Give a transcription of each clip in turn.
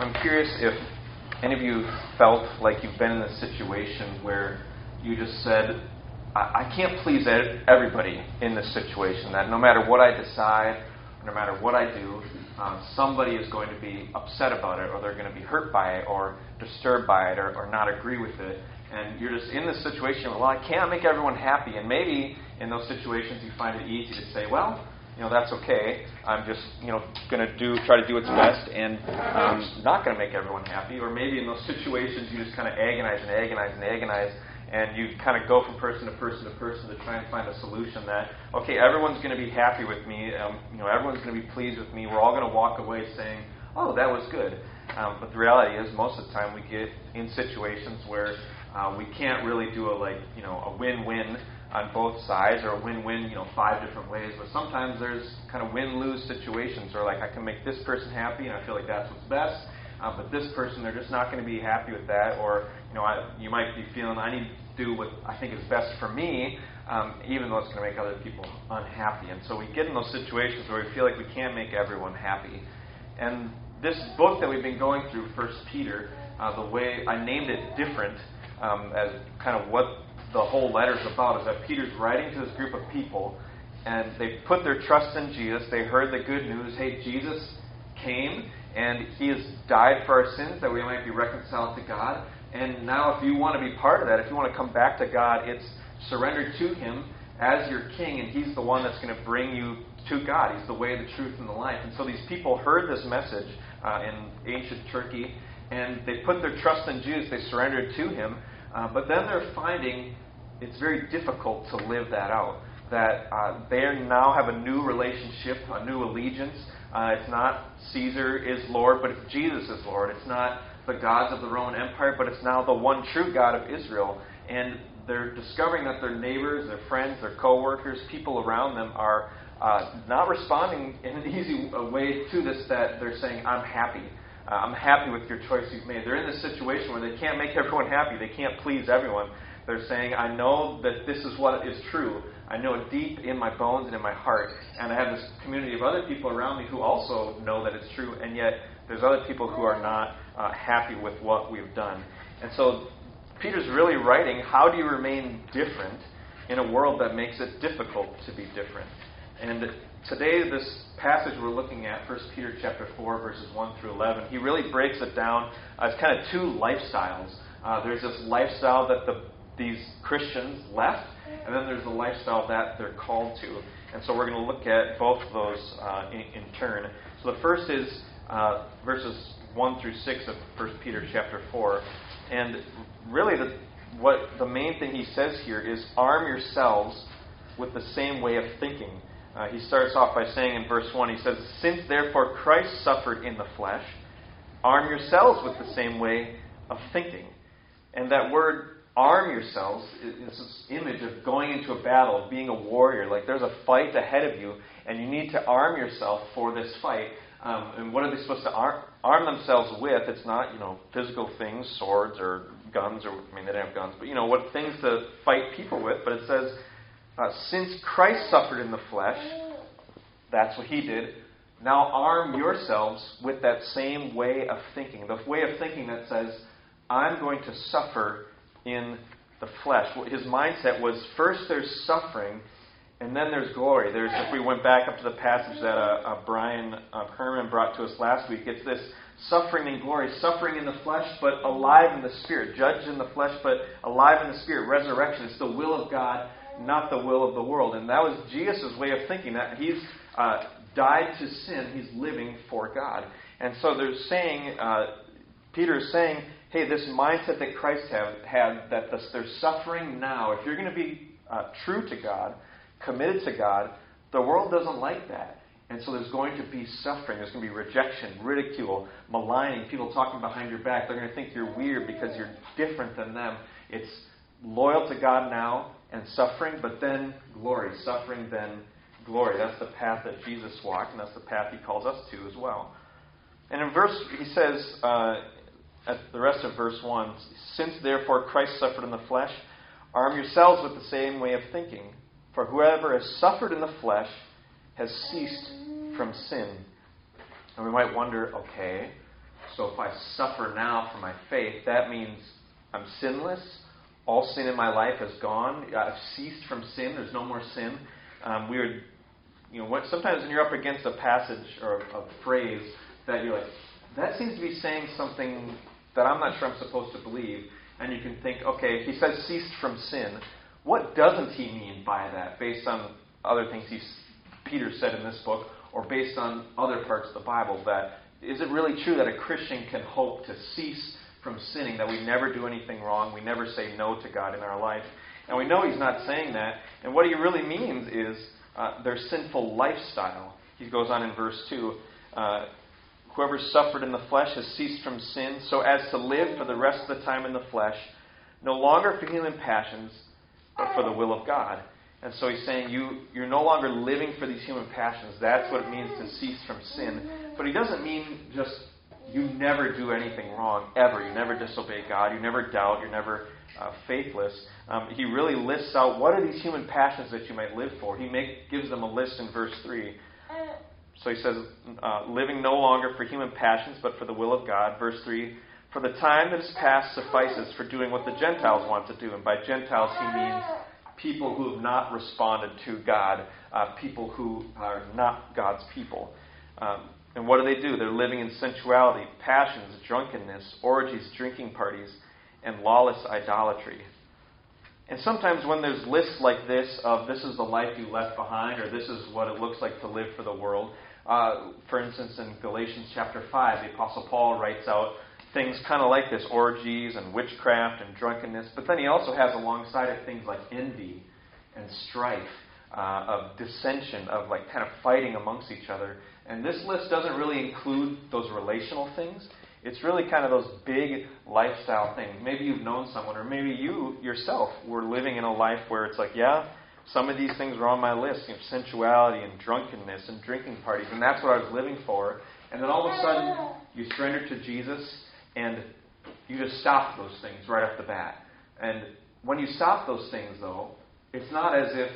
I'm curious if any of you felt like you've been in a situation where you just said, I, I can't please everybody in this situation, that no matter what I decide, no matter what I do, um, somebody is going to be upset about it, or they're going to be hurt by it, or disturbed by it, or, or not agree with it. And you're just in this situation, well, I can't make everyone happy. And maybe in those situations you find it easy to say, well, you know, that's okay. I'm just, you know, going to do, try to do what's best and um, not going to make everyone happy. Or maybe in those situations you just kind of agonize and agonize and agonize and you kind of go from person to person to person to try and find a solution that okay everyone's going to be happy with me um, you know everyone's going to be pleased with me we're all going to walk away saying oh that was good um, but the reality is most of the time we get in situations where uh, we can't really do a like you know a win-win on both sides or win-win you know five different ways but sometimes there's kind of win-lose situations where like I can make this person happy and I feel like that's what's best uh, but this person they're just not going to be happy with that or you know I, you might be feeling I need to do what I think is best for me, um, even though it's going to make other people unhappy. And so we get in those situations where we feel like we can't make everyone happy. And this book that we've been going through, First Peter, uh, the way I named it different um, as kind of what the whole letter is about is that Peter's writing to this group of people, and they put their trust in Jesus. They heard the good news. Hey, Jesus came and he has died for our sins that we might be reconciled to God. And now, if you want to be part of that, if you want to come back to God, it's surrender to Him as your King, and He's the one that's going to bring you to God. He's the way, the truth, and the life. And so these people heard this message uh, in ancient Turkey, and they put their trust in Jesus. They surrendered to Him. Uh, but then they're finding it's very difficult to live that out. That uh, they now have a new relationship, a new allegiance. Uh, it's not Caesar is Lord, but it's Jesus is Lord. It's not the gods of the Roman Empire, but it's now the one true God of Israel. And they're discovering that their neighbors, their friends, their coworkers, people around them are uh, not responding in an easy way to this, that they're saying, I'm happy. Uh, I'm happy with your choice you've made. They're in this situation where they can't make everyone happy. They can't please everyone. They're saying, I know that this is what is true. I know it deep in my bones and in my heart. And I have this community of other people around me who also know that it's true, and yet there's other people who are not uh, happy with what we've done. And so Peter's really writing how do you remain different in a world that makes it difficult to be different? And today, this passage we're looking at, 1 Peter chapter 4, verses 1 through 11, he really breaks it down as kind of two lifestyles. Uh, there's this lifestyle that the, these Christians left, and then there's the lifestyle that they're called to. And so we're going to look at both of those uh, in, in turn. So the first is uh, verses 1 through 6 of 1 Peter chapter 4. And really, the, what the main thing he says here is arm yourselves with the same way of thinking. Uh, he starts off by saying in verse 1, he says, Since therefore Christ suffered in the flesh, arm yourselves with the same way of thinking. And that word arm yourselves is this image of going into a battle, being a warrior. Like there's a fight ahead of you, and you need to arm yourself for this fight. Um, and what are they supposed to arm, arm themselves with? It's not, you know, physical things, swords or guns, or, I mean, they didn't have guns, but, you know, what things to fight people with. But it says, uh, since Christ suffered in the flesh, that's what he did. Now arm yourselves with that same way of thinking. The way of thinking that says, I'm going to suffer in the flesh. His mindset was first there's suffering, and then there's glory. There's, if we went back up to the passage that uh, uh, Brian uh, Herman brought to us last week, it's this suffering and glory, suffering in the flesh, but alive in the spirit, judged in the flesh, but alive in the spirit, resurrection. It's the will of God, not the will of the world. And that was Jesus' way of thinking that he's uh, died to sin, he's living for God. And so they're saying, uh, Peter is saying, hey, this mindset that Christ have, had, that they're suffering now, if you're going to be uh, true to God, committed to God, the world doesn't like that. And so there's going to be suffering. There's going to be rejection, ridicule, maligning, people talking behind your back. They're going to think you're weird because you're different than them. It's loyal to God now and suffering, but then glory. Suffering, then glory. That's the path that Jesus walked, and that's the path he calls us to as well. And in verse, he says, uh, at the rest of verse 1, Since therefore Christ suffered in the flesh, arm yourselves with the same way of thinking. For whoever has suffered in the flesh has ceased from sin. And we might wonder, okay, So if I suffer now for my faith, that means I'm sinless. All sin in my life has gone. I've ceased from sin. There's no more sin. Um, we are, you know, sometimes when you're up against a passage or a, a phrase that you're like, that seems to be saying something that I'm not sure I'm supposed to believe. And you can think, okay, he says ceased from sin, what doesn't he mean by that based on other things he's, Peter said in this book or based on other parts of the Bible? That is it really true that a Christian can hope to cease from sinning, that we never do anything wrong, we never say no to God in our life? And we know he's not saying that. And what he really means is uh, their sinful lifestyle. He goes on in verse 2 uh, Whoever suffered in the flesh has ceased from sin, so as to live for the rest of the time in the flesh, no longer for human passions, but for the will of God. And so he's saying you, you're no longer living for these human passions. That's what it means to cease from sin. But he doesn't mean just you never do anything wrong, ever. You never disobey God. You never doubt. You're never uh, faithless. Um, he really lists out what are these human passions that you might live for. He make, gives them a list in verse 3. So he says, uh, living no longer for human passions, but for the will of God. Verse 3 For the time that is past suffices for doing what the Gentiles want to do. And by Gentiles, he means people who have not responded to God, uh, people who are not God's people. Um, and what do they do? They're living in sensuality, passions, drunkenness, orgies, drinking parties, and lawless idolatry. And sometimes when there's lists like this of this is the life you left behind, or this is what it looks like to live for the world, uh, for instance, in Galatians chapter 5, the Apostle Paul writes out things kind of like this orgies and witchcraft and drunkenness, but then he also has alongside it things like envy and strife, uh, of dissension, of like kind of fighting amongst each other. And this list doesn't really include those relational things. It's really kind of those big lifestyle things. Maybe you've known someone, or maybe you yourself were living in a life where it's like, yeah, some of these things were on my list, you know, sensuality and drunkenness and drinking parties, and that's what I was living for. And then all of a sudden, you surrender to Jesus, and you just stop those things right off the bat. And when you stop those things, though, it's not as if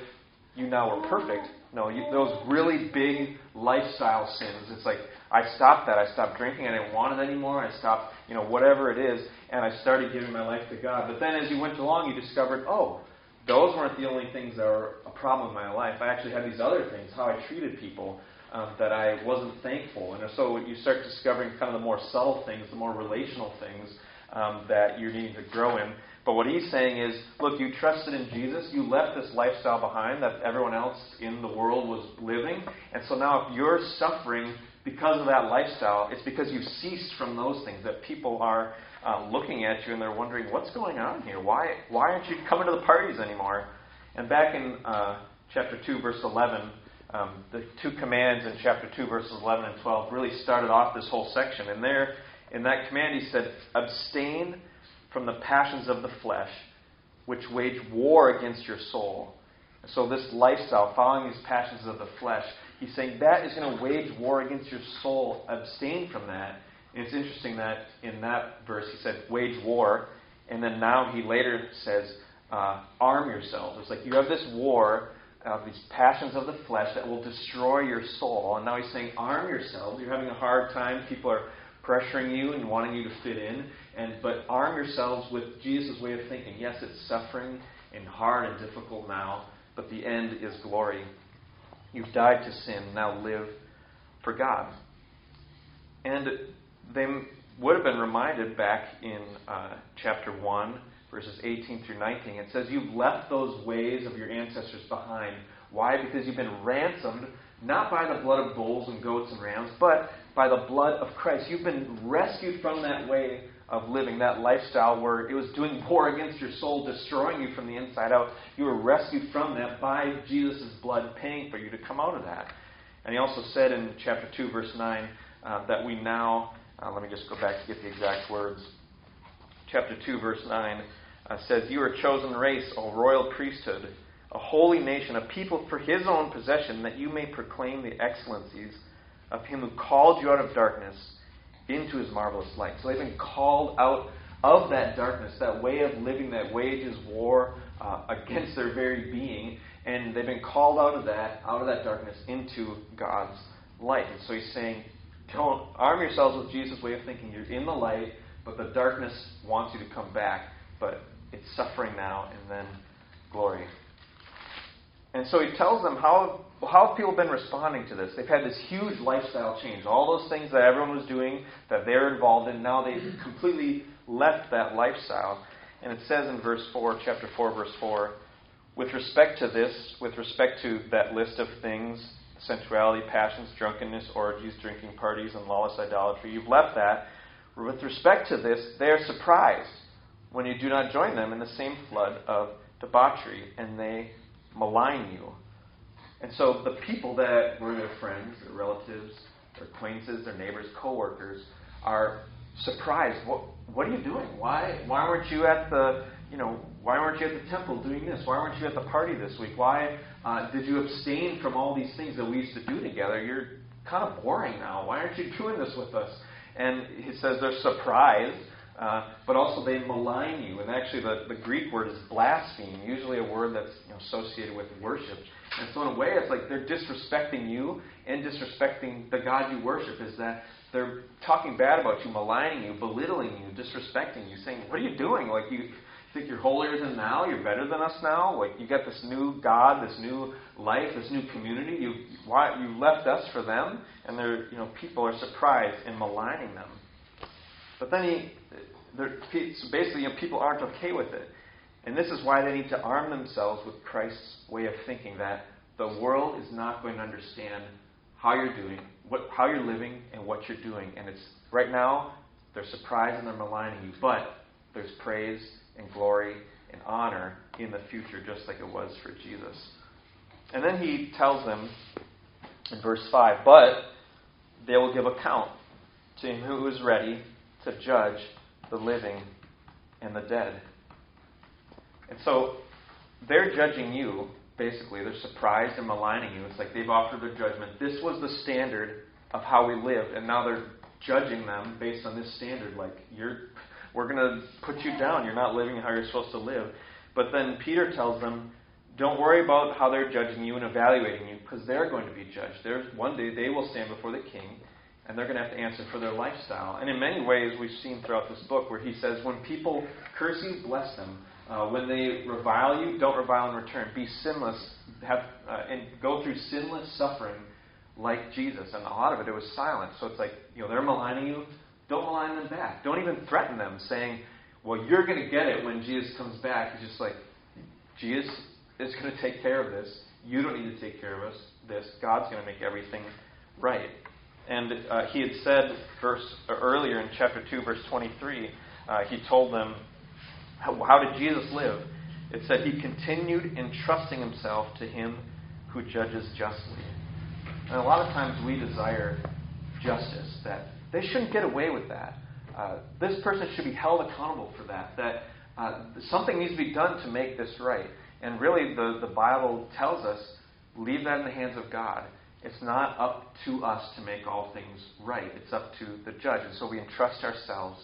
you now are perfect. No, you, those really big lifestyle sins. It's like I stopped that. I stopped drinking. I didn't want it anymore. I stopped, you know, whatever it is, and I started giving my life to God. But then, as you went along, you discovered, oh, those weren't the only things that were a problem in my life. I actually had these other things, how I treated people, um, that I wasn't thankful. And so you start discovering kind of the more subtle things, the more relational things um, that you need to grow in. But what he's saying is, look, you trusted in Jesus. You left this lifestyle behind that everyone else in the world was living. And so now if you're suffering because of that lifestyle, it's because you've ceased from those things, that people are uh, looking at you and they're wondering, what's going on here? Why, why aren't you coming to the parties anymore? And back in uh, chapter 2, verse 11, um, the two commands in chapter 2, verses 11 and 12 really started off this whole section. And there, in that command, he said, abstain from the passions of the flesh, which wage war against your soul. So, this lifestyle, following these passions of the flesh, he's saying that is going to wage war against your soul. Abstain from that. And it's interesting that in that verse he said, wage war. And then now he later says, uh, arm yourselves. It's like you have this war of these passions of the flesh that will destroy your soul. And now he's saying, arm yourselves. You're having a hard time. People are pressuring you and wanting you to fit in. And but arm yourselves with Jesus' way of thinking. Yes, it's suffering and hard and difficult now, but the end is glory. You've died to sin. Now live for God. And they would have been reminded back in uh, chapter 1, verses 18 through 19. It says, You've left those ways of your ancestors behind. Why? Because you've been ransomed, not by the blood of bulls and goats and rams, but by the blood of Christ. You've been rescued from that way of living, that lifestyle where it was doing war against your soul, destroying you from the inside out. You were rescued from that by Jesus' blood paying for you to come out of that. And he also said in chapter 2, verse 9, uh, that we now uh, let me just go back to get the exact words. Chapter 2, verse 9 uh, says, You are a chosen race, a royal priesthood, a holy nation, a people for his own possession, that you may proclaim the excellencies of him who called you out of darkness into his marvelous light. So they've been called out of that darkness, that way of living that wages war uh, against their very being, and they've been called out of that, out of that darkness, into God's light. And so he's saying, don't arm yourselves with Jesus' way of thinking. You're in the light, but the darkness wants you to come back. But it's suffering now and then glory. And so he tells them how, how have people been responding to this? They've had this huge lifestyle change. All those things that everyone was doing, that they're involved in, now they've completely left that lifestyle. And it says in verse 4, chapter 4, verse 4, with respect to this, with respect to that list of things, sensuality, passions, drunkenness, orgies, drinking parties, and lawless idolatry, you've left that. With respect to this, they are surprised when you do not join them in the same flood of debauchery, and they malign you. And so the people that were their friends, their relatives, their acquaintances, their neighbors, co-workers, are surprised. What, what are you doing? Why, why weren't you at the, you know, why weren't you at the temple doing this? Why weren't you at the party this week? Why uh, did you abstain from all these things that we used to do together? You're kind of boring now. Why aren't you doing this with us? And he says they're surprised uh, but also they malign you. And actually, the, the Greek word is blaspheme, usually a word that's you know, associated with worship. And so, in a way, it's like they're disrespecting you and disrespecting the God you worship. Is that they're talking bad about you, maligning you, belittling you, disrespecting you, saying, "What are you doing? Like you think you're holier than now? You're better than us now? Like you got this new God, this new life, this new community? You why you left us for them?" And they're you know people are surprised in maligning them. But then he, so basically, you know, people aren't okay with it. And this is why they need to arm themselves with Christ's way of thinking that the world is not going to understand how you're doing, what, how you're living, and what you're doing. And it's right now they're surprised and they're maligning you, but there's praise and glory and honor in the future, just like it was for Jesus. And then he tells them in verse 5 But they will give account to him who is ready to judge the living and the dead. And so they're judging you, basically. They're surprised and maligning you. It's like they've offered their judgment. This was the standard of how we lived, and now they're judging them based on this standard. Like, you're, we're going to put you down. You're not living how you're supposed to live. But then Peter tells them, don't worry about how they're judging you and evaluating you, because they're going to be judged. There's, one day they will stand before the king, and they're going to have to answer for their lifestyle. And in many ways, we've seen throughout this book where he says, when people curse you, bless them. Uh, when they revile you, don't revile in return. Be sinless, have uh, and go through sinless suffering like Jesus. And a lot of it, it was silent. So it's like, you know, they're maligning you. Don't malign them back. Don't even threaten them, saying, well, you're going to get it when Jesus comes back. It's just like, Jesus is going to take care of this. You don't need to take care of us. This God's going to make everything right. And uh, he had said verse earlier in chapter 2, verse 23, uh, he told them, how, how did Jesus live? It said he continued entrusting himself to him who judges justly. And a lot of times we desire justice, that they shouldn't get away with that. Uh, this person should be held accountable for that, that uh, something needs to be done to make this right. And really, the, the Bible tells us leave that in the hands of God. It's not up to us to make all things right. It's up to the judge. And so we entrust ourselves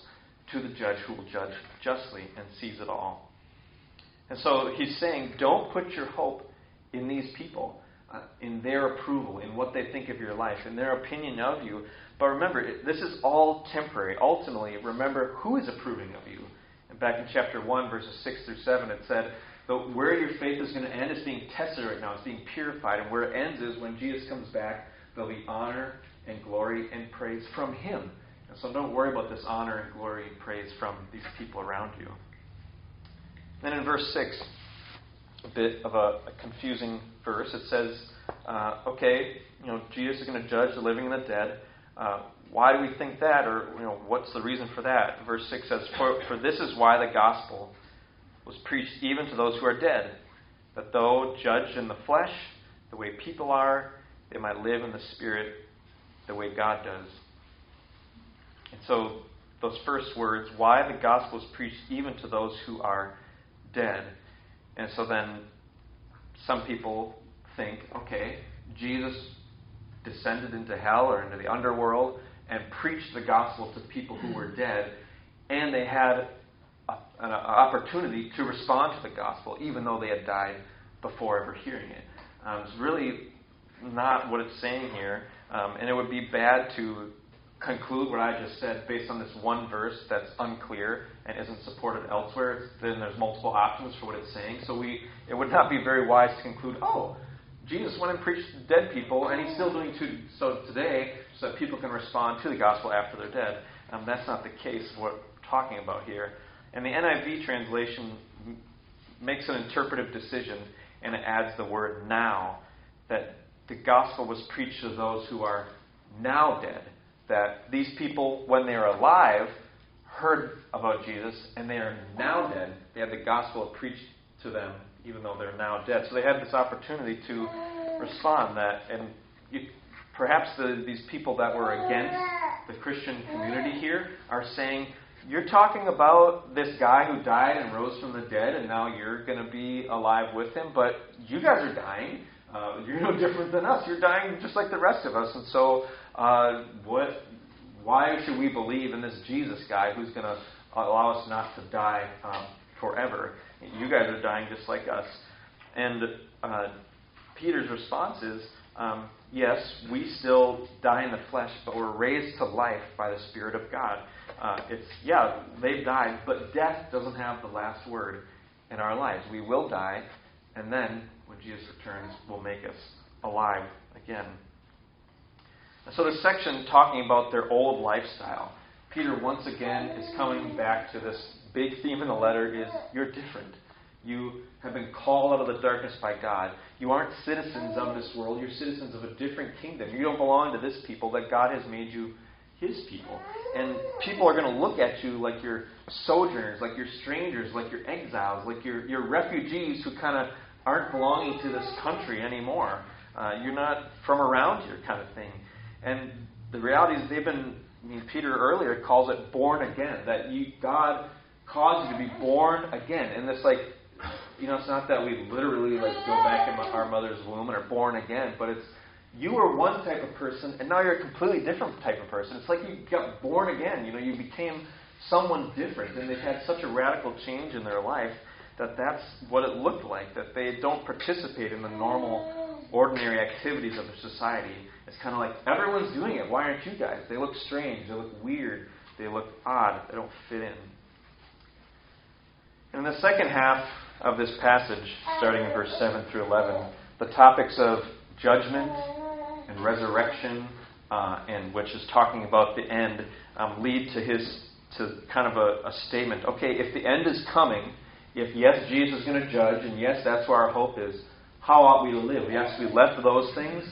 to the judge who will judge justly and sees it all. And so he's saying, don't put your hope in these people, uh, in their approval, in what they think of your life, in their opinion of you. But remember, this is all temporary. Ultimately, remember who is approving of you. And back in chapter 1, verses 6 through 7, it said, but where your faith is going to end is being tested right now. It's being purified. And where it ends is when Jesus comes back, there'll be honor and glory and praise from Him. And so don't worry about this honor and glory and praise from these people around you. Then in verse 6, a bit of a, a confusing verse. It says, uh, okay, you know, Jesus is going to judge the living and the dead. Uh, why do we think that? Or, you know, what's the reason for that? Verse 6 says, for, for this is why the gospel was preached even to those who are dead, that though judged in the flesh, the way people are, they might live in the spirit the way God does. And so, those first words, why the gospel is preached even to those who are dead. And so then, some people think, okay, Jesus descended into hell or into the underworld and preached the gospel to people who were dead, and they had an opportunity to respond to the gospel, even though they had died before ever hearing it. Um, it's really not what it's saying here, um, and it would be bad to conclude what I just said based on this one verse that's unclear and isn't supported elsewhere, then there's multiple options for what it's saying. So we, it would not be very wise to conclude, oh, Jesus went and preached to dead people, and he's still doing to, so today, so that people can respond to the gospel after they're dead. Um, that's not the case what we're talking about here. And the NIV translation makes an interpretive decision, and it adds the word now, that the gospel was preached to those who are now dead that these people, when they are alive, heard about Jesus and they are now dead. They had the gospel preached to them even though they're now dead. So they had this opportunity to respond that, and you, perhaps the, these people that were against the Christian community here are saying, you're talking about this guy who died and rose from the dead, and now you're going to be alive with him, but you guys are dying. Uh, you're no different than us. You're dying just like the rest of us. And so uh, what? Why should we believe in this Jesus guy who's going to allow us not to die um, forever? You guys are dying just like us. And uh, Peter's response is, um, yes, we still die in the flesh, but we're raised to life by the Spirit of God. Uh, it's yeah, they've died, but death doesn't have the last word in our lives. We will die, and then when Jesus returns, will make us alive again. And So, this section talking about their old lifestyle, Peter once again is coming back to this big theme in the letter is you're different. You have been called out of the darkness by God. You aren't citizens of this world. You're citizens of a different kingdom. You don't belong to this people, that God has made you his people. And people are going to look at you like you're sojourners, like you're strangers, like you're exiles, like you're, you're refugees who kind of aren't belonging to this country anymore. Uh, you're not from around here, kind of thing. And the reality is, they've been. I mean, Peter earlier calls it born again. That you, God caused you to be born again. And this, like, you know, it's not that we literally like go back in our mother's womb and are born again, but it's you were one type of person and now you're a completely different type of person. It's like you got born again. You know, you became someone different, and they've had such a radical change in their life that that's what it looked like. That they don't participate in the normal, ordinary activities of their society it's kind of like everyone's doing it. Why aren't you guys? They look strange. They look weird. They look odd. They don't fit in. And in the second half of this passage, starting in verse 7 through 11, the topics of judgment and resurrection, uh, and which is talking about the end, um, lead to his to kind of a, a statement. Okay, if the end is coming, if yes, Jesus is going to judge, and yes, that's where our hope is, how ought we to live? Yes, We left those things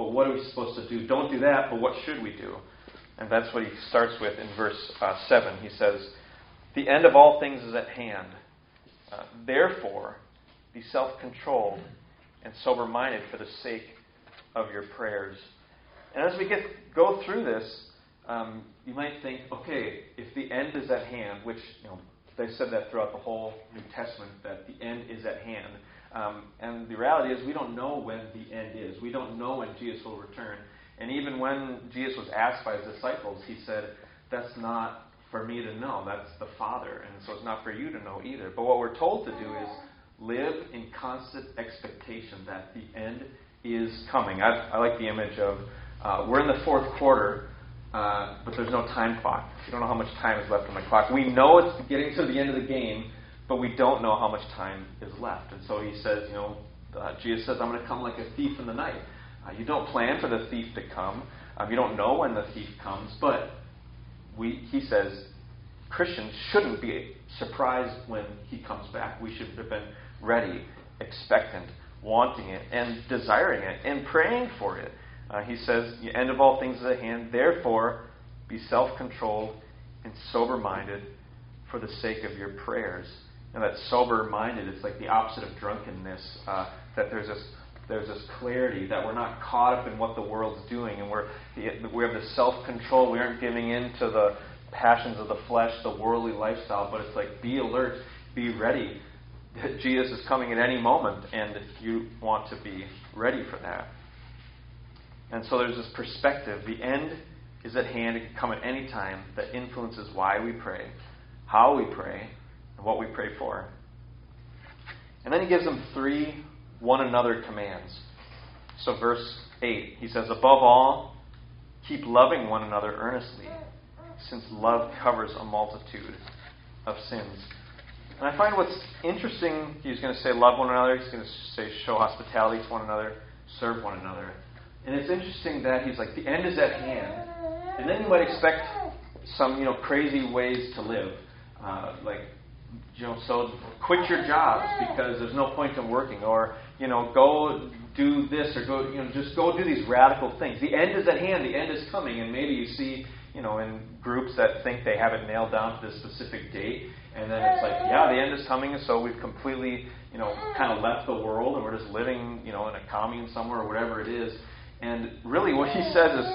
but what are we supposed to do? Don't do that, but what should we do? And that's what he starts with in verse uh, 7. He says, The end of all things is at hand. Uh, therefore, be self controlled and sober minded for the sake of your prayers. And as we get go through this, um, you might think, okay, if the end is at hand, which you know they said that throughout the whole New Testament, that the end is at hand. Um, and the reality is, we don't know when the end is. We don't know when Jesus will return. And even when Jesus was asked by his disciples, he said, That's not for me to know. That's the Father. And so it's not for you to know either. But what we're told to do is live in constant expectation that the end is coming. I, I like the image of uh, we're in the fourth quarter, uh, but there's no time clock. You don't know how much time is left on the clock. We know it's getting to the end of the game, but we don't know how much time is left. And so he says, you know, uh, Jesus says, I'm going to come like a thief in the night. Uh, you don't plan for the thief to come. Um, you don't know when the thief comes, but we, he says Christians shouldn't be surprised when he comes back. We should have been ready, expectant, wanting it, and desiring it, and praying for it. Uh, he says, The end of all things is at hand. Therefore, be self controlled and sober minded for the sake of your prayers and that sober minded it's like the opposite of drunkenness uh, that there's this there's this clarity that we're not caught up in what the world's doing and we're we have the self-control. We aren't giving in to the passions of the flesh the worldly lifestyle but it's like be alert be ready. Jesus is coming at any moment and you want to be ready for that. And so there's this perspective. The end is at hand. It can come at any time that influences why we pray how we pray and what we pray for. And then he gives them three one another commands. So, verse 8, he says, Above all, keep loving one another earnestly, since love covers a multitude of sins. And I find what's interesting, he's going to say love one another, he's going to say show hospitality to one another, serve one another. And it's interesting that he's like, the end is at hand. And then you might expect some, you know, crazy ways to live. Uh, like, you know, so quit your jobs because there's no point in working. Or, you know, go do this or go, you know, just go do these radical things. The end is at hand. The end is coming. And maybe you see, you know, in groups that think they have it nailed down to this specific date. And then it's like, yeah, the end is coming, so we've completely, you know, kind of left the world, and we're just living, you know, in a commune somewhere or whatever it is. And really, what he says is,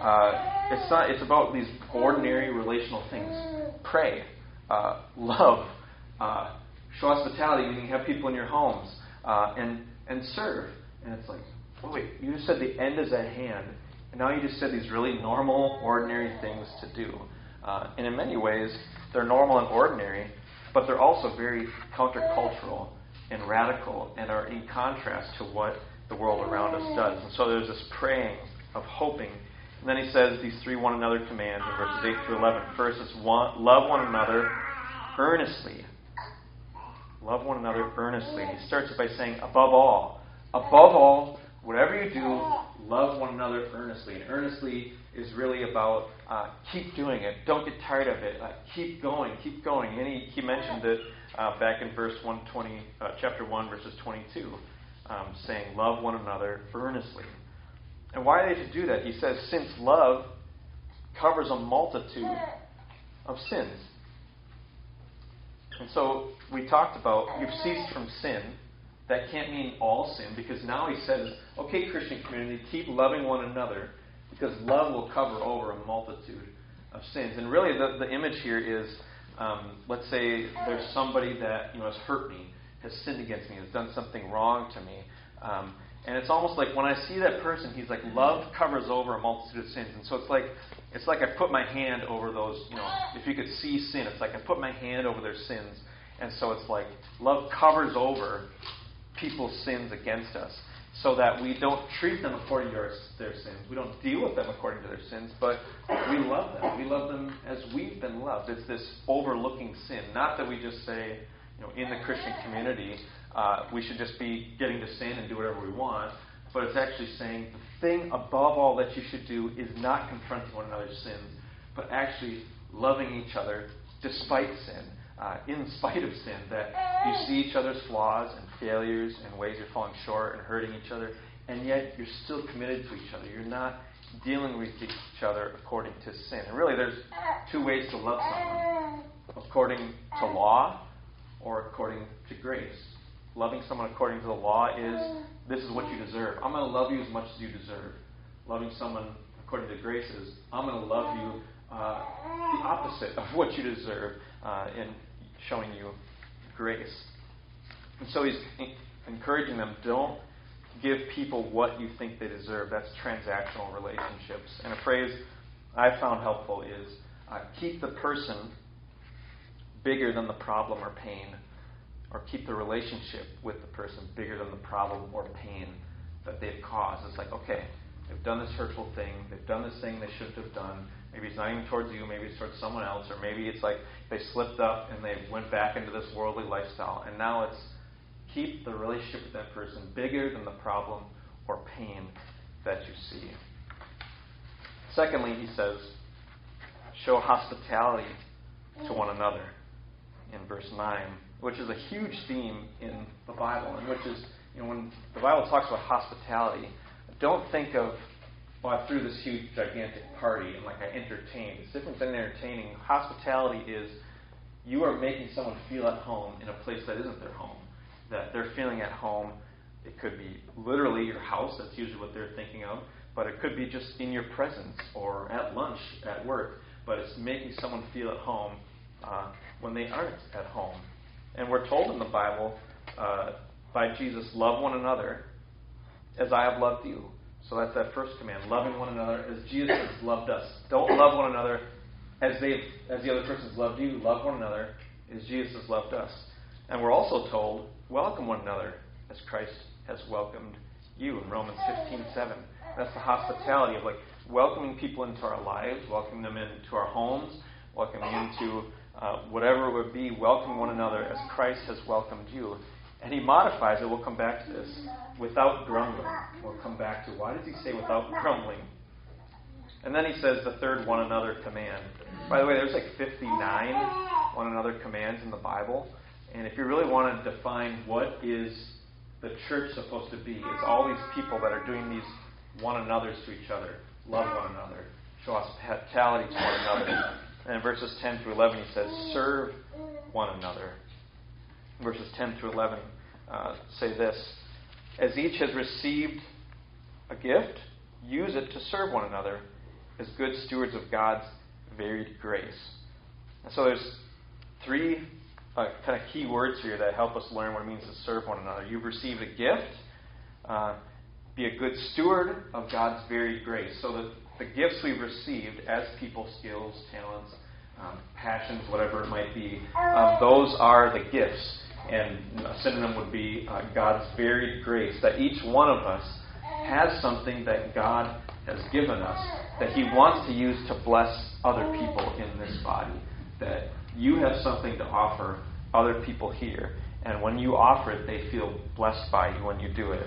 uh, it's not. It's about these ordinary relational things. Pray, uh, love, uh, show hospitality, meaning have people in your homes, uh, and and serve. And it's like, oh wait, you just said the end is at hand, and now you just said these really normal, ordinary things to do. Uh, and in many ways, they're normal and ordinary, but they're also very countercultural and radical and are in contrast to what the world around us does. And so there's this praying of hoping. And then he says these three one another commands in verses 8 through 11. First is one, love one another earnestly. Love one another earnestly. He starts it by saying, above all, above all, whatever you do, love one another earnestly. And earnestly is really about uh, keep doing it. Don't get tired of it. Uh, keep going. Keep going. And he, he mentioned it uh, back in verse 120, uh, chapter 1, verses 22, um, saying, Love one another earnestly. And why are they to do that? He says, Since love covers a multitude of sins. And so we talked about you've ceased from sin. That can't mean all sin because now he says, okay, Christian community, keep loving one another because love will cover over a multitude of sins. And really, the, the image here is um, let's say there's somebody that you know has hurt me, has sinned against me, has done something wrong to me. Um, and it's almost like when I see that person, he's like, love covers over a multitude of sins. And so it's like, it's like I put my hand over those, you know, if you could see sin, it's like I put my hand over their sins. And so it's like love covers over people's sins against us so that we don't treat them according to their sins. We don't deal with them according to their sins, but we love them. We love them as we've been loved. It's this overlooking sin. Not that we just say, you know, in the Christian community, uh, we should just be getting to sin and do whatever we want, but it's actually saying the thing above all that you should do is not confronting one another's sins, but actually loving each other despite sin uh, in spite of sin, that you see each other's flaws and failures and ways you're falling short and hurting each other, and yet you're still committed to each other. You're not dealing with each other according to sin. And really, there's two ways to love someone according to law or according to grace. Loving someone according to the law is this is what you deserve. I'm going to love you as much as you deserve. Loving someone according to grace is I'm going to love you uh, the opposite of what you deserve uh, in showing you grace. And so he's encouraging them don't give people what you think they deserve. That's transactional relationships. And a phrase I found helpful is uh, keep the person bigger than the problem or pain, or keep the relationship with the person bigger than the problem or pain that they've caused. It's like, okay, they've done this hurtful thing, they've done this thing they shouldn't have done, Maybe it's not even towards you, maybe it's towards someone else, or maybe it's like they slipped up and they went back into this worldly lifestyle. And now it's keep the relationship with that person bigger than the problem or pain that you see. Secondly, he says, show hospitality to one another in verse 9, which is a huge theme in the Bible, and which is, you know, when the Bible talks about hospitality, don't think of well, I threw this huge, gigantic party and like I entertained. It's different than entertaining. Hospitality is you are making someone feel at home in a place that isn't their home. That they're feeling at home. It could be literally your house. That's usually what they're thinking of. But it could be just in your presence or at lunch, at work. But it's making someone feel at home uh, when they aren't at home. And we're told in the Bible uh, by Jesus, love one another as I have loved you. So that's that first command, loving one another as Jesus has loved us. Don't love one another as they as the other person's loved you. Love one another as Jesus has loved us. And we're also told, welcome one another as Christ has welcomed you in Romans 15:7. That's the hospitality of like welcoming people into our lives, welcoming them into our homes, welcoming into uh, whatever it would be, welcome one another as Christ has welcomed you. And he modifies it. We'll come back to this. Without grumbling. We'll come back to why does he say without grumbling? And then he says the third one another command. By the way, there's like 59 one another commands in the Bible. And if you really want to define what is the church supposed to be, it's all these people that are doing these one another's to each other. Love one another. Show hospitality to one another. And in verses 10 through 11, he says, serve one another. Verses 10 through 11 uh, say this As each has received a gift, use it to serve one another as good stewards of God's varied grace. And so there's three uh, kind of key words here that help us learn what it means to serve one another. You've received a gift. Uh, be a good steward of God's varied grace. So the, the gifts we've received as people, skills, talents, um, passions, whatever it might be, um, those are the gifts. And a synonym would be uh, God's varied grace. That each one of us has something that God has given us that He wants to use to bless other people in this body. That you have something to offer other people here. And when you offer it, they feel blessed by you when you do it.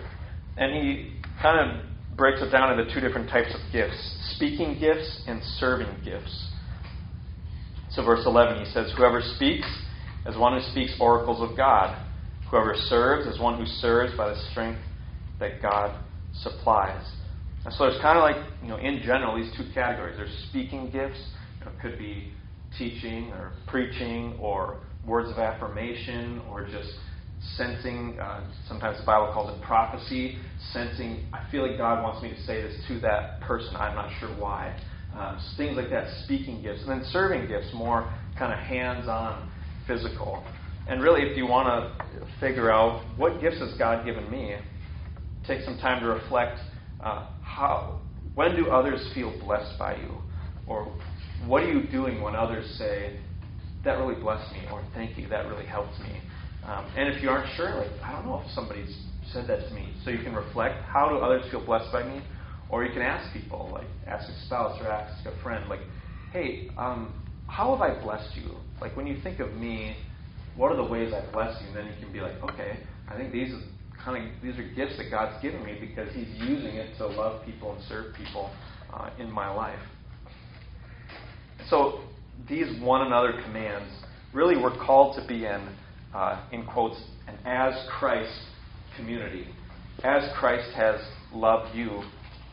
And He kind of breaks it down into two different types of gifts speaking gifts and serving gifts. So, verse 11, he says, Whoever speaks, as one who speaks oracles of God. Whoever serves, as one who serves by the strength that God supplies. And so there's kind of like, you know, in general, these two categories. There's speaking gifts. You know, it could be teaching or preaching or words of affirmation or just sensing. Uh, sometimes the Bible calls it prophecy. Sensing, I feel like God wants me to say this to that person. I'm not sure why. Um, things like that, speaking gifts. And then serving gifts, more kind of hands on, physical. And really, if you want to figure out what gifts has God given me, take some time to reflect uh, how, when do others feel blessed by you? Or what are you doing when others say, that really blessed me, or thank you, that really helped me? Um, and if you aren't sure, like, I don't know if somebody's said that to me. So you can reflect, how do others feel blessed by me? Or you can ask people, like, ask a spouse or ask a friend, like, hey, um, how have I blessed you? Like, when you think of me, what are the ways I've blessed you? And then you can be like, okay, I think these are kind of these are gifts that God's given me because He's using it to love people and serve people uh, in my life. So these one another commands really we're called to be in, uh, in quotes, an as Christ community. As Christ has loved you,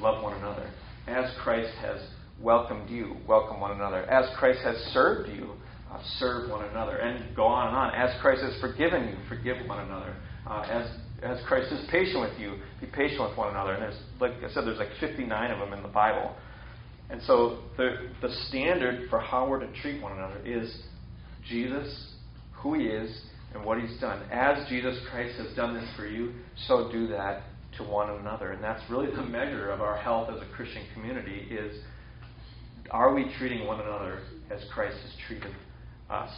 love one another. As Christ has welcomed you, welcome one another. As Christ has served you, uh, serve one another. And go on and on. As Christ has forgiven you, forgive one another. Uh, as as Christ is patient with you, be patient with one another. And there's, like I said, there's like 59 of them in the Bible. And so the, the standard for how we're to treat one another is Jesus, who he is, and what he's done. As Jesus Christ has done this for you, so do that to one another. And that's really the measure of our health as a Christian community is are we treating one another as Christ has treated us?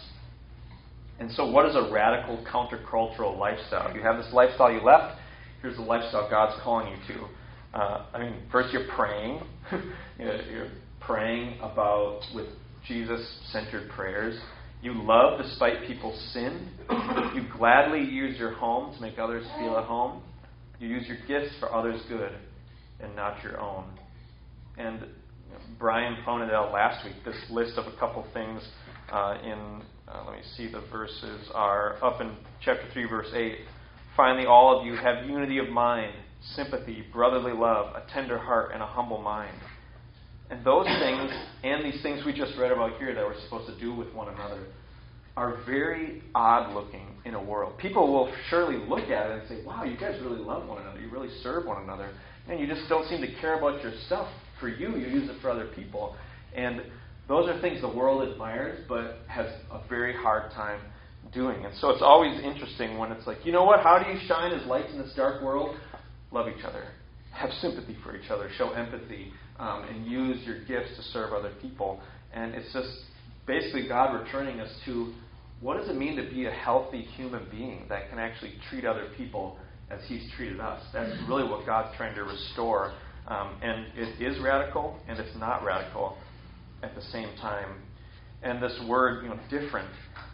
And so, what is a radical countercultural lifestyle? You have this lifestyle you left. Here's the lifestyle God's calling you to. Uh, I mean, first you're praying. you're praying about with Jesus-centered prayers. You love despite people's sin. You gladly use your home to make others feel at home. You use your gifts for others' good and not your own. And Brian pointed out last week this list of a couple things uh, in uh, let me see, the verses are up in chapter 3, verse 8. Finally, all of you have unity of mind, sympathy, brotherly love, a tender heart, and a humble mind. And those things, and these things we just read about here that we're supposed to do with one another, are very odd looking in a world. People will surely look at it and say, wow, you guys really love one another. You really serve one another. And you just don't seem to care about your stuff for you. You use it for other people. And those are things the world admires, but has a very hard time doing. And so it's always interesting when it's like, you know what? How do you shine as lights in this dark world? Love each other, have sympathy for each other, show empathy, um, and use your gifts to serve other people. And it's just basically God returning us to what does it mean to be a healthy human being that can actually treat other people as He's treated us? That's really what God's trying to restore Um, and it is radical and it's not radical at the same time. And this word, you know, different,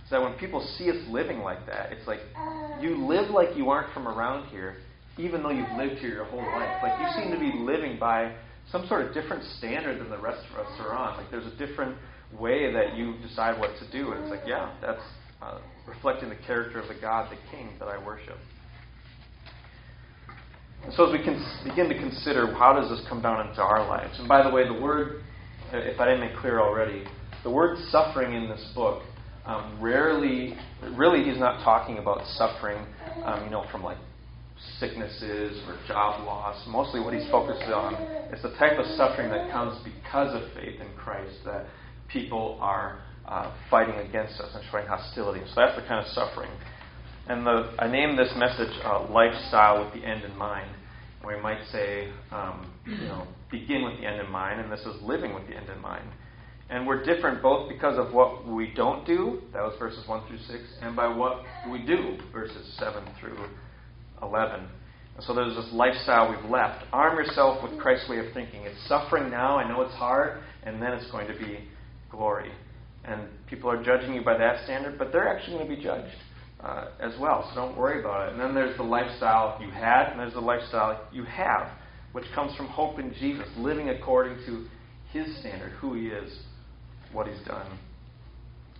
is that when people see us living like that, it's like you live like you aren't from around here, even though you've lived here your whole life. Like you seem to be living by some sort of different standard than the rest of us are on. Like there's a different way that you decide what to do. And it's like, yeah, that's uh, reflecting the character of the God, the King that I worship. And So as we can begin to consider how does this come down into our lives, and by the way, the word, if I didn't make clear already, the word suffering in this book um, rarely, really, he's not talking about suffering, um, you know, from like sicknesses or job loss. Mostly, what he's focused on is the type of suffering that comes because of faith in Christ that people are uh, fighting against us and showing hostility. So that's the kind of suffering. And the, I named this message uh, "Lifestyle with the End in Mind." We might say, um, you know, begin with the end in mind, and this is living with the end in mind. And we're different both because of what we don't do, that was verses 1 through 6, and by what we do, verses 7 through 11. And so there's this lifestyle we've left. Arm yourself with Christ's way of thinking. It's suffering now, I know it's hard, and then it's going to be glory. And people are judging you by that standard, but they're actually going to be judged uh, as well, so don't worry about it. And then there's the lifestyle you had, and there's the lifestyle you have, which comes from hope in Jesus, living according to His standard, who He is, what He's done.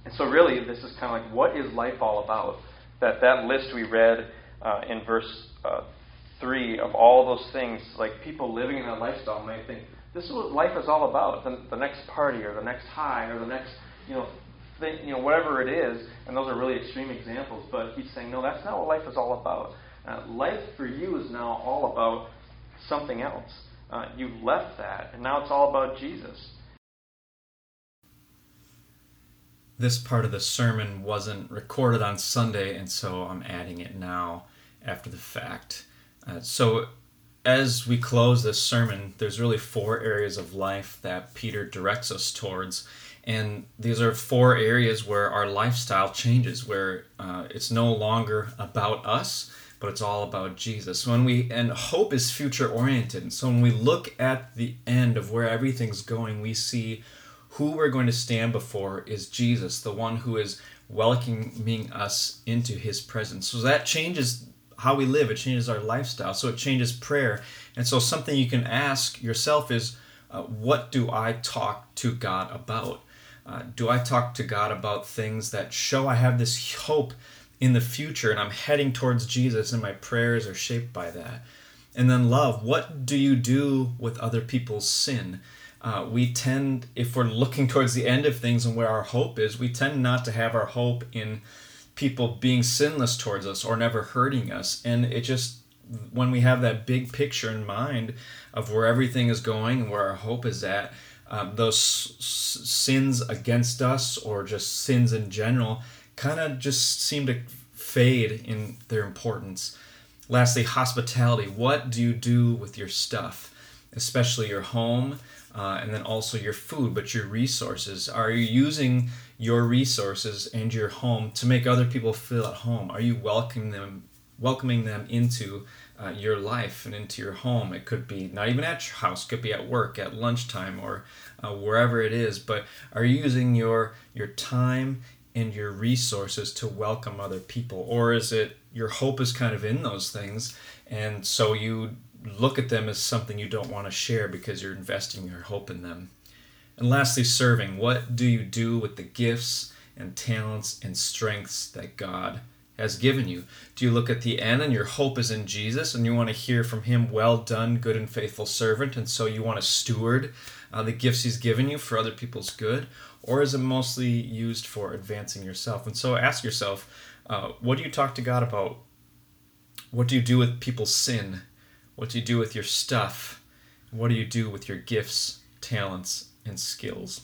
And so, really, this is kind of like what is life all about? That that list we read uh, in verse uh, three of all those things, like people living in that lifestyle may think this is what life is all about. The, the next party, or the next high, or the next you know thing, you know whatever it is. And those are really extreme examples. But he's saying no, that's not what life is all about. Uh, life for you is now all about something else. Uh, you've left that, and now it's all about Jesus. This part of the sermon wasn't recorded on Sunday, and so I'm adding it now after the fact. Uh, so, as we close this sermon, there's really four areas of life that Peter directs us towards. And these are four areas where our lifestyle changes, where uh, it's no longer about us, but it's all about Jesus. When we and hope is future oriented. So when we look at the end of where everything's going, we see who we're going to stand before is Jesus, the one who is welcoming us into his presence. So that changes how we live, it changes our lifestyle. So it changes prayer. And so something you can ask yourself is uh, what do I talk to God about? Uh, do I talk to God about things that show I have this hope in the future and I'm heading towards Jesus and my prayers are shaped by that. And then love, what do you do with other people's sin? Uh, we tend, if we're looking towards the end of things and where our hope is, we tend not to have our hope in people being sinless towards us or never hurting us. And it just, when we have that big picture in mind of where everything is going and where our hope is at, um, those s- sins against us or just sins in general kind of just seem to fade in their importance. Lastly, hospitality. What do you do with your stuff, especially your home, uh, and then also your food, but your resources? Are you using your resources and your home to make other people feel at home? Are you welcoming them, welcoming them into uh, your life and into your home? It could be not even at your house; could be at work, at lunchtime, or uh, wherever it is. But are you using your your time and your resources to welcome other people? Or is it your hope is kind of in those things, and so you look at them as something you don't want to share because you're investing your hope in them? And lastly, serving. What do you do with the gifts and talents and strengths that God has given you? Do you look at the end and your hope is in Jesus and you want to hear from Him, well done, good and faithful servant, and so you want to steward uh, the gifts He's given you for other people's good? or is it mostly used for advancing yourself? And so ask yourself, uh, what do you talk to God about? What do you do with people's sin? What do you do with your stuff? What do you do with your gifts, talents, and skills?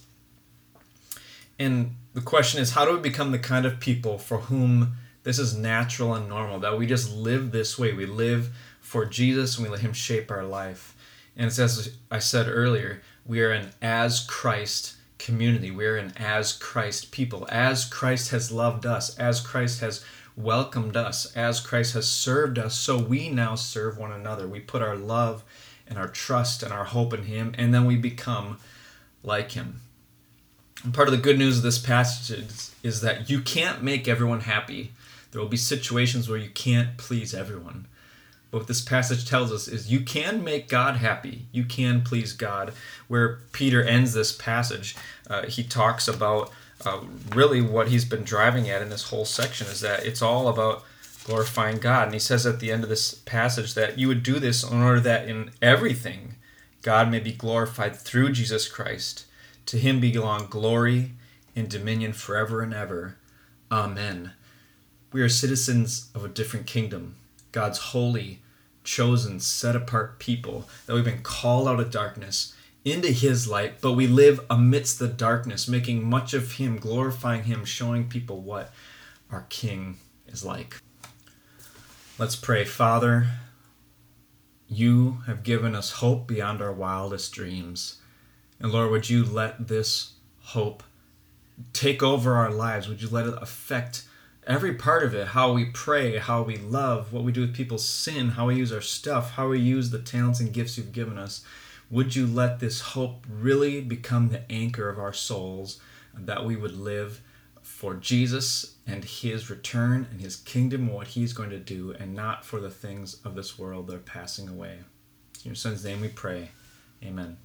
And the question is, how do we become the kind of people for whom this is natural and normal, that we just live this way? We live for Jesus and we let Him shape our life. And it's as I said earlier, we are an as Christ community. We're an as Christ people. As Christ has loved us, as Christ has welcomed us, as Christ has served us, so we now serve one another. We put our love and our trust and our hope in Him, and then we become like Him. And part of the good news of this passage is, is that you can't make everyone happy. There will be situations where you can't please everyone. But what this passage tells us is you can make God happy. You can please God. Where Peter ends this passage, uh, he talks about really what he's been driving at in this whole section is that it's all about glorifying God. And he says at the end of this passage that you would do this in order that in everything God may be glorified through Jesus Christ. To him belong glory and dominion forever and ever. Amen. We are citizens of a different kingdom, God's holy, chosen, set apart people, that we've been called out of darkness into his light, but we live amidst the darkness, making much of him, glorifying him, showing people what our king is like. Let's pray. Father, you have given us hope beyond our wildest dreams. And Lord, would you let this hope take over our lives? Would you let it affect every part of it how we pray, how we love, what we do with people's sin, how we use our stuff, how we use the talents and gifts you've given us? Would you let this hope really become the anchor of our souls that we would live for Jesus and his return and his kingdom, what he's going to do, and not for the things of this world that are passing away? In your son's name we pray. Amen.